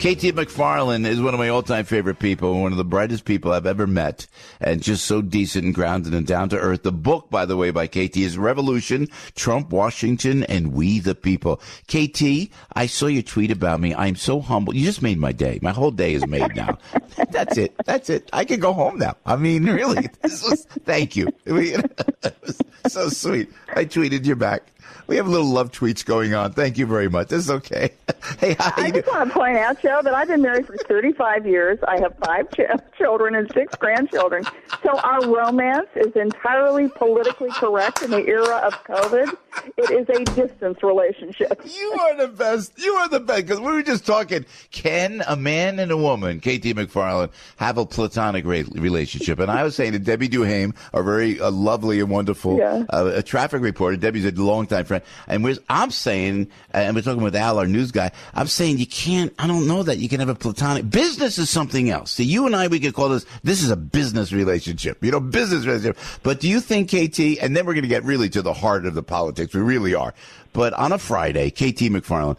KT McFarland is one of my all-time favorite people, one of the brightest people I've ever met, and just so decent and grounded and down to earth. The book, by the way, by KT is Revolution, Trump, Washington, and We the People. KT, I saw your tweet about me. I'm so humble. You just made my day. My whole day is made now. That's it. That's it. I can go home now. I mean, really, this was, thank you. It was so sweet. I tweeted you back. We have little love tweets going on. Thank you very much. This is okay. hey, I just want to point out, Joe, that I've been married for 35 years. I have five ch- children and six grandchildren. So our romance is entirely politically correct in the era of COVID. It is a distance relationship. You are the best. You are the best. Because we were just talking. Can a man and a woman, KT McFarland, have a platonic re- relationship? And I was saying to Debbie Duhame, a very uh, lovely and wonderful Yeah. uh, a traffic reporter. Debbie's a longtime friend. And we're, I'm saying, uh, and we're talking with Al, our news guy, I'm saying you can't, I don't know that you can have a platonic, business is something else. So you and I, we could call this, this is a business relationship, you know, business relationship. But do you think KT, and then we're going to get really to the heart of the politics, we really are. But on a Friday, KT McFarland,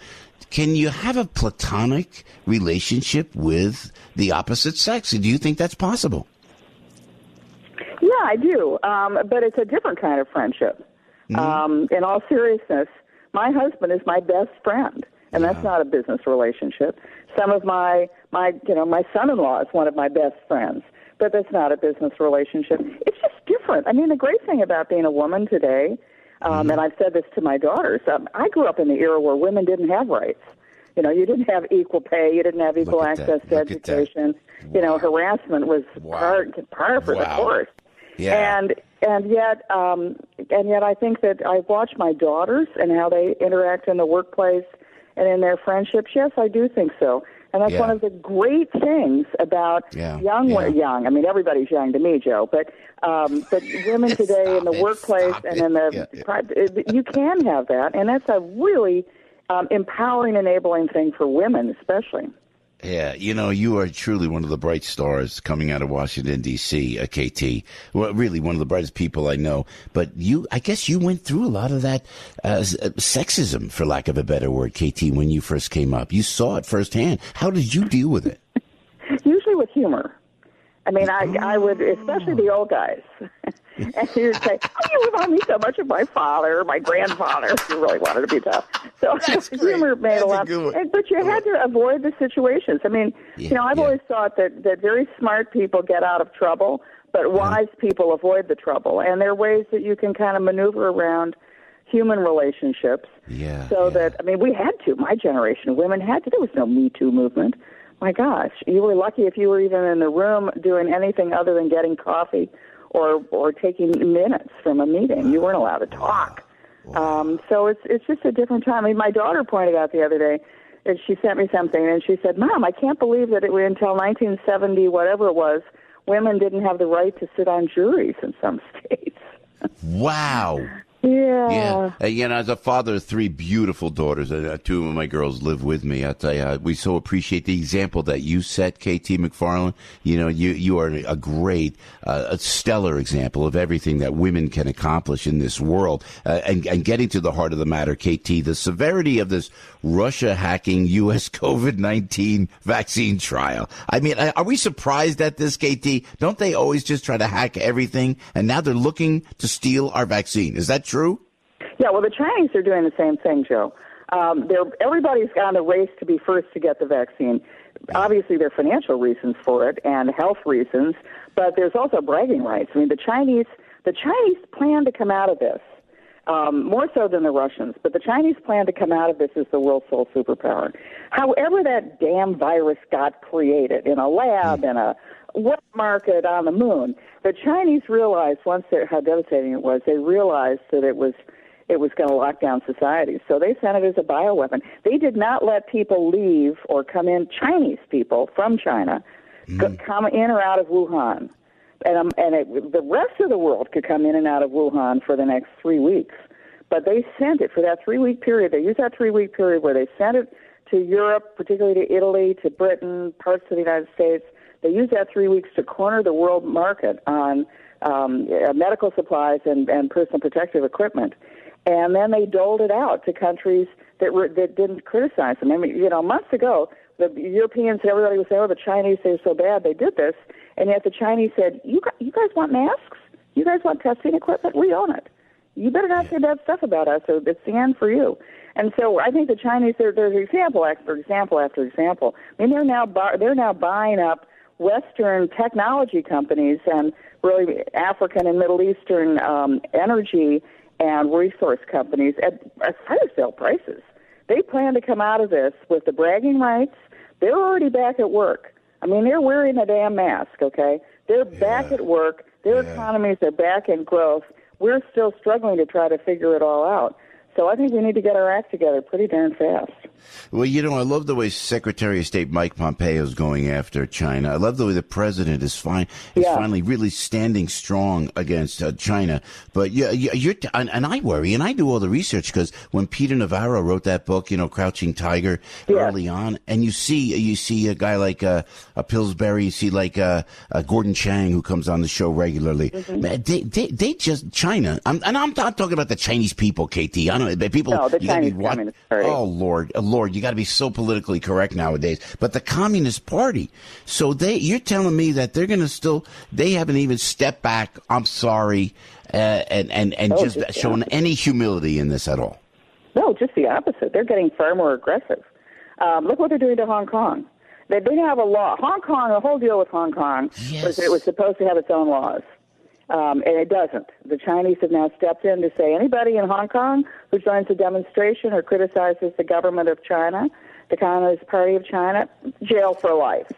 can you have a platonic relationship with the opposite sex? Do you think that's possible? Yeah, I do. Um, but it's a different kind of friendship. Um, in all seriousness, my husband is my best friend, and that's not a business relationship. Some of my my you know my son-in-law is one of my best friends, but that's not a business relationship. It's just different. I mean, the great thing about being a woman today, um, and I've said this to my daughters. Um, I grew up in the era where women didn't have rights. You know, you didn't have equal pay, you didn't have equal access to Look at that. education. You know, harassment was Wow. part par for the Wow. course. Yeah. And and yet um and yet I think that I watch my daughters and how they interact in the workplace and in their friendships. Yes, I do think so. And that's Yeah. one of the great things about Yeah, young yeah. young. I mean everybody's young to me, Joe, but um but women today in the it, workplace and it. in the Yeah, yeah. you can have that and that's a really um, empowering, enabling thing for women, especially. Yeah, you know, you are truly one of the bright stars coming out of Washington D.C. Uh, KT, well, really one of the brightest people I know. But you, I guess, you went through a lot of that uh, uh, sexism, for lack of a better word, KT, when you first came up. You saw it firsthand. How did you deal with it? usually with humor. I mean, I I would, especially the old guys, and he would say, "Oh, you remind me so much of my father, or my grandfather." If you really wanted to be tough, so humor made That's a lot. good and- But you had to avoid the situations. I mean, Yeah, you know, I've yeah. always thought that that very smart people get out of trouble, but uh-huh. wise people avoid the trouble. And there are ways that you can kind of maneuver around human relationships. Yeah, So yeah. that I mean, we had to. My generation of women had to. There was no Me Too movement. My gosh, you were lucky if you were even in the room doing anything other than getting coffee or or taking minutes from a meeting. You weren't allowed to talk. Um, so it's it's just a different time. I mean, my daughter pointed out the other day. And she sent me something, and she said, "Mom, I can't believe that it, was until 1970, whatever it was, women didn't have the right to sit on juries in some states." Wow. Yeah. Yeah, uh, you know, as a father of three beautiful daughters, uh, two of my girls live with me. I tell you, uh, we so appreciate the example that you set, KT McFarland. You know, you you are a great, uh, a stellar example of everything that women can accomplish in this world, uh, and and getting to the heart of the matter, KT, the severity of this Russia hacking U.S. COVID nineteen vaccine trial. I mean, uh, are we surprised at this, KT? Don't they always just try to hack everything, and now they're looking to steal our vaccine? Is that true? Yeah, well, the Chinese are doing the same thing, Joe. Um, they're everybody's on a race to be first to get the vaccine. Obviously, there are financial reasons for it and health reasons, but there's also bragging rights. I mean, the Chinese the Chinese plan to come out of this um, more so than the Russians. But the Chinese plan to come out of this as the world's sole superpower. However, that damn virus got created in a lab, in a wet market on the moon, the Chinese realized once they, how devastating it was. They realized that it was it was going to lock down society. So they sent it as a bioweapon. They did not let people leave or come in, Chinese people from China, mm. come in or out of Wuhan and um, and it, the rest of the world could come in and out of Wuhan for the next three weeks. But they sent it for that three week period. They used that three week period where they sent it to Europe, particularly to Italy, to Britain, parts of the United States. They used that three weeks to corner the world market on um, uh, medical supplies and, and personal protective equipment. And then they doled it out to countries that were that didn't criticize them. I mean, you know, months ago, the Europeans and everybody was saying, "Oh, the Chinese they're so bad, they did this," and yet the Chinese said, "You you guys want masks? You guys want testing equipment? We own it. You better not say bad stuff about us, or it's the end for you." And so I think the Chinese they're, there's example after example after example. I mean, they're now bu- they're now buying up Western technology companies and really African and Middle Eastern um, energy and resource companies at, at fire sale prices. They plan to come out of this with the bragging rights they're already back at work. I mean, they're wearing a damn mask, okay? They're back at work. Their yeah. economies are back in growth. We're still struggling to try to figure it all out. So I think we need to get our act together pretty darn fast. Well, you know, I love the way Secretary of State Mike Pompeo is going after China. I love the way the president is, fine, is yeah. finally really standing strong against uh, China. But yeah, you're, and, and, I worry, and I do all the research because when Peter Navarro wrote that book, you know, Crouching Tiger, yeah. early on, and you see, you see a guy like uh, a Pillsbury, you see like uh, Gordon Chang who comes on the show regularly. Mm-hmm. They, they, they just China, I'm, and I'm not talking about the Chinese people, KT. I don't people. No, the Chinese Communist Party. Oh Lord, Lord, you got to be so politically correct nowadays. But the Communist Party, so they, you're telling me that they're going to still, they haven't even stepped back. I'm sorry, uh, and and and oh, just, just shown any humility in this at all. No, just the opposite. They're getting far more aggressive. Um, look what they're doing to Hong Kong. They didn't have a law. Hong Kong, the whole deal with Hong Kong yes. was that it was supposed to have its own laws. Um, and it doesn't. The Chinese have now stepped in to say anybody in Hong Kong who joins a demonstration or criticizes the government of China, the Communist Party of China, jail for life.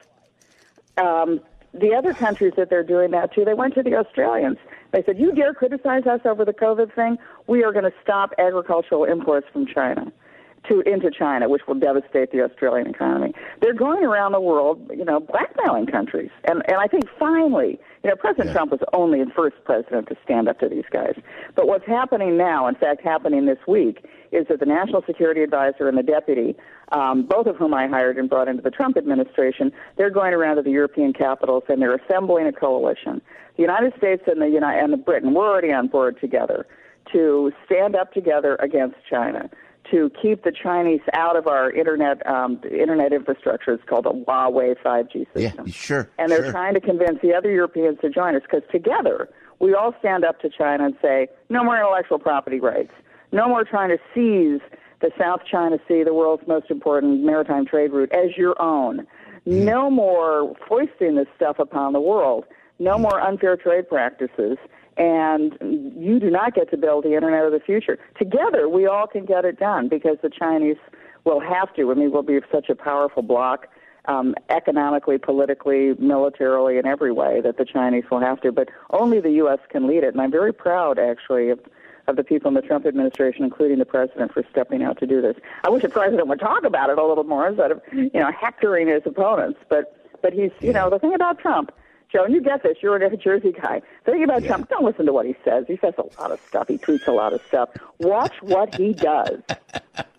Um, the other countries that they're doing that to, they went to the Australians. They said, "You dare criticize us over the COVID thing? We are going to stop agricultural imports from China." To into China, which will devastate the Australian economy. They're going around the world, you know, blackmailing countries, and and I think finally, you know, President yeah. Trump was only the first president to stand up to these guys. But what's happening now, in fact, happening this week, is that the national security advisor and the deputy, um, both of whom I hired and brought into the Trump administration, they're going around to the European capitals and they're assembling a coalition. The United States and the United and the Britain, we're already on board together to stand up together against China to keep the Chinese out of our internet um, internet infrastructure. It's called a Huawei 5G system. Yeah, sure. And they're sure. trying to convince the other Europeans to join us because together we all stand up to China and say, no more intellectual property rights, no more trying to seize the South China Sea, the world's most important maritime trade route, as your own. Mm. No more foisting this stuff upon the world. No mm. more unfair trade practices and you do not get to build the internet of the future. Together, we all can get it done because the Chinese will have to. I mean, we'll be such a powerful bloc, um, economically, politically, militarily, in every way that the Chinese will have to. But only the U.S. can lead it, and I'm very proud, actually, of of the people in the Trump administration, including the president, for stepping out to do this. I wish the president would talk about it a little more instead of, you know, hectoring his opponents. But but he's, you know, the thing about Trump Joe, you get this. You're a New Jersey guy. The thing about yeah. Trump, don't listen to what he says. He says a lot of stuff. He tweets a lot of stuff. Watch what he does.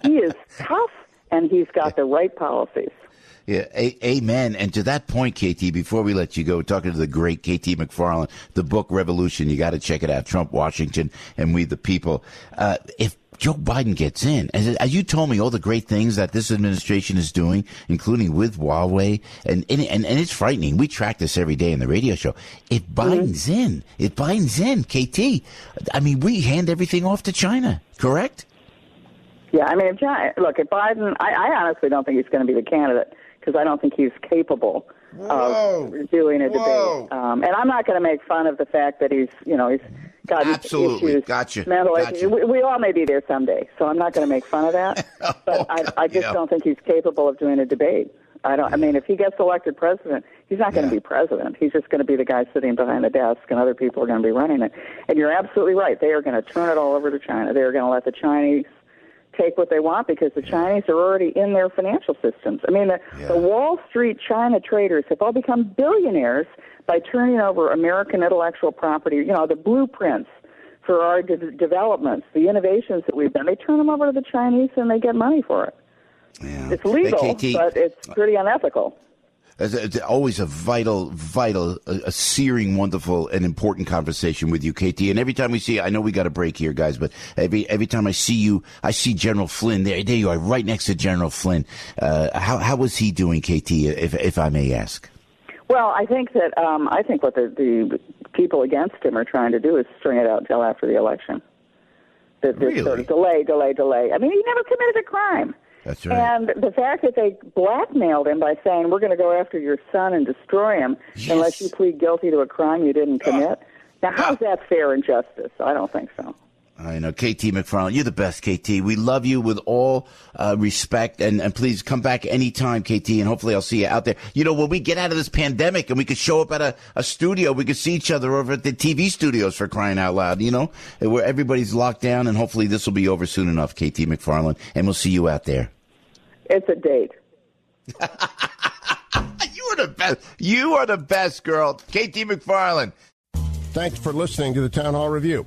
he is tough, and he's got the right policies. Yeah, a- amen. And to that point, KT, before we let you go, talking to the great KT McFarland, the book Revolution, you got to check it out. Trump, Washington, and We the People. Uh, if Joe Biden gets in. As, as, you told me, all the great things that this administration is doing, including with Huawei, and and, and, and it's frightening. We track this every day in the radio show. If mm-hmm. Biden's mm-hmm. in, if Biden's in, KT, I mean, we hand everything off to China, correct? Yeah, I mean, if China, look, if Biden, I, I honestly don't think he's going to be the candidate because I don't think he's capable Whoa. of doing a Whoa. debate. Um, and I'm not going to make fun of the fact that he's, you know, he's got Absolutely. issues, Gotcha. mental Gotcha. issues. We, we all may be there someday, so I'm not going to make fun of that. Oh, but I, I just yeah. don't think he's capable of doing a debate. I don't. I mean, if he gets elected president, he's not going to Yeah. be president. He's just going to be the guy sitting behind the desk, and other people are going to be running it. And you're absolutely right. They are going to turn it all over to China. They are going to let the Chinese take what they want because the Chinese are already in their financial systems. I mean, the, Yeah. the Wall Street China traders have all become billionaires by turning over American intellectual property, you know, the blueprints for our de- developments, the innovations that we've done. They turn them over to the Chinese and they get money for it. Yeah. It's legal, KT, but it's pretty unethical. It's, always a vital, vital, a, searing, wonderful, and important conversation with you, KT. And every time we see, I know we got a break here, guys, but every every time I see you, I see General Flynn. There, there you are, right next to General Flynn. Uh, how how was he doing, KT? If if I may ask. Well, I think that um, I think what the, the people against him are trying to do is string it out until after the election. That this sort of delay, delay, delay. I mean, he never committed a crime. That's right. And the fact that they blackmailed him by saying, we're going to go after your son and destroy him unless you plead guilty to a crime you didn't ah. commit. Now, how's ah. that fair and justice? I don't think so. I know, KT McFarland, you're the best, KT. We love you with all uh, respect, and, and please come back anytime, KT, and hopefully I'll see you out there. You know, when we get out of this pandemic and we could show up at a, a studio, we could see each other over at the TV studios for crying out loud, you know, where everybody's locked down, and hopefully this will be over soon enough, KT McFarland, and we'll see you out there. It's a date. You are the best. You are the best, girl. KT McFarland. Thanks for listening to the Town Hall Review.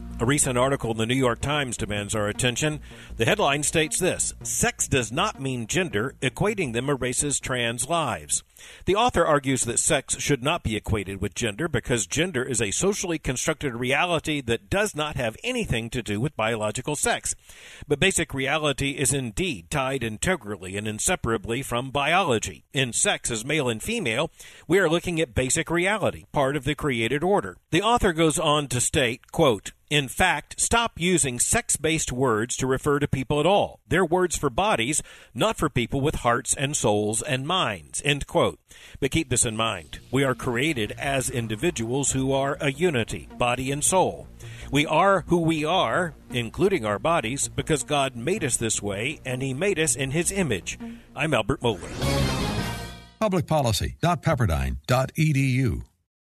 A recent article in the New York Times demands our attention. The headline states this Sex does not mean gender, equating them erases trans lives. The author argues that sex should not be equated with gender because gender is a socially constructed reality that does not have anything to do with biological sex. But basic reality is indeed tied integrally and inseparably from biology. In sex as male and female, we are looking at basic reality, part of the created order. The author goes on to state, quote, in fact, stop using sex based words to refer to people at all. They're words for bodies, not for people with hearts and souls and minds. End quote. But keep this in mind. We are created as individuals who are a unity, body and soul. We are who we are, including our bodies, because God made us this way and He made us in His image. I'm Albert Mohler. Publicpolicy.pepperdine.edu.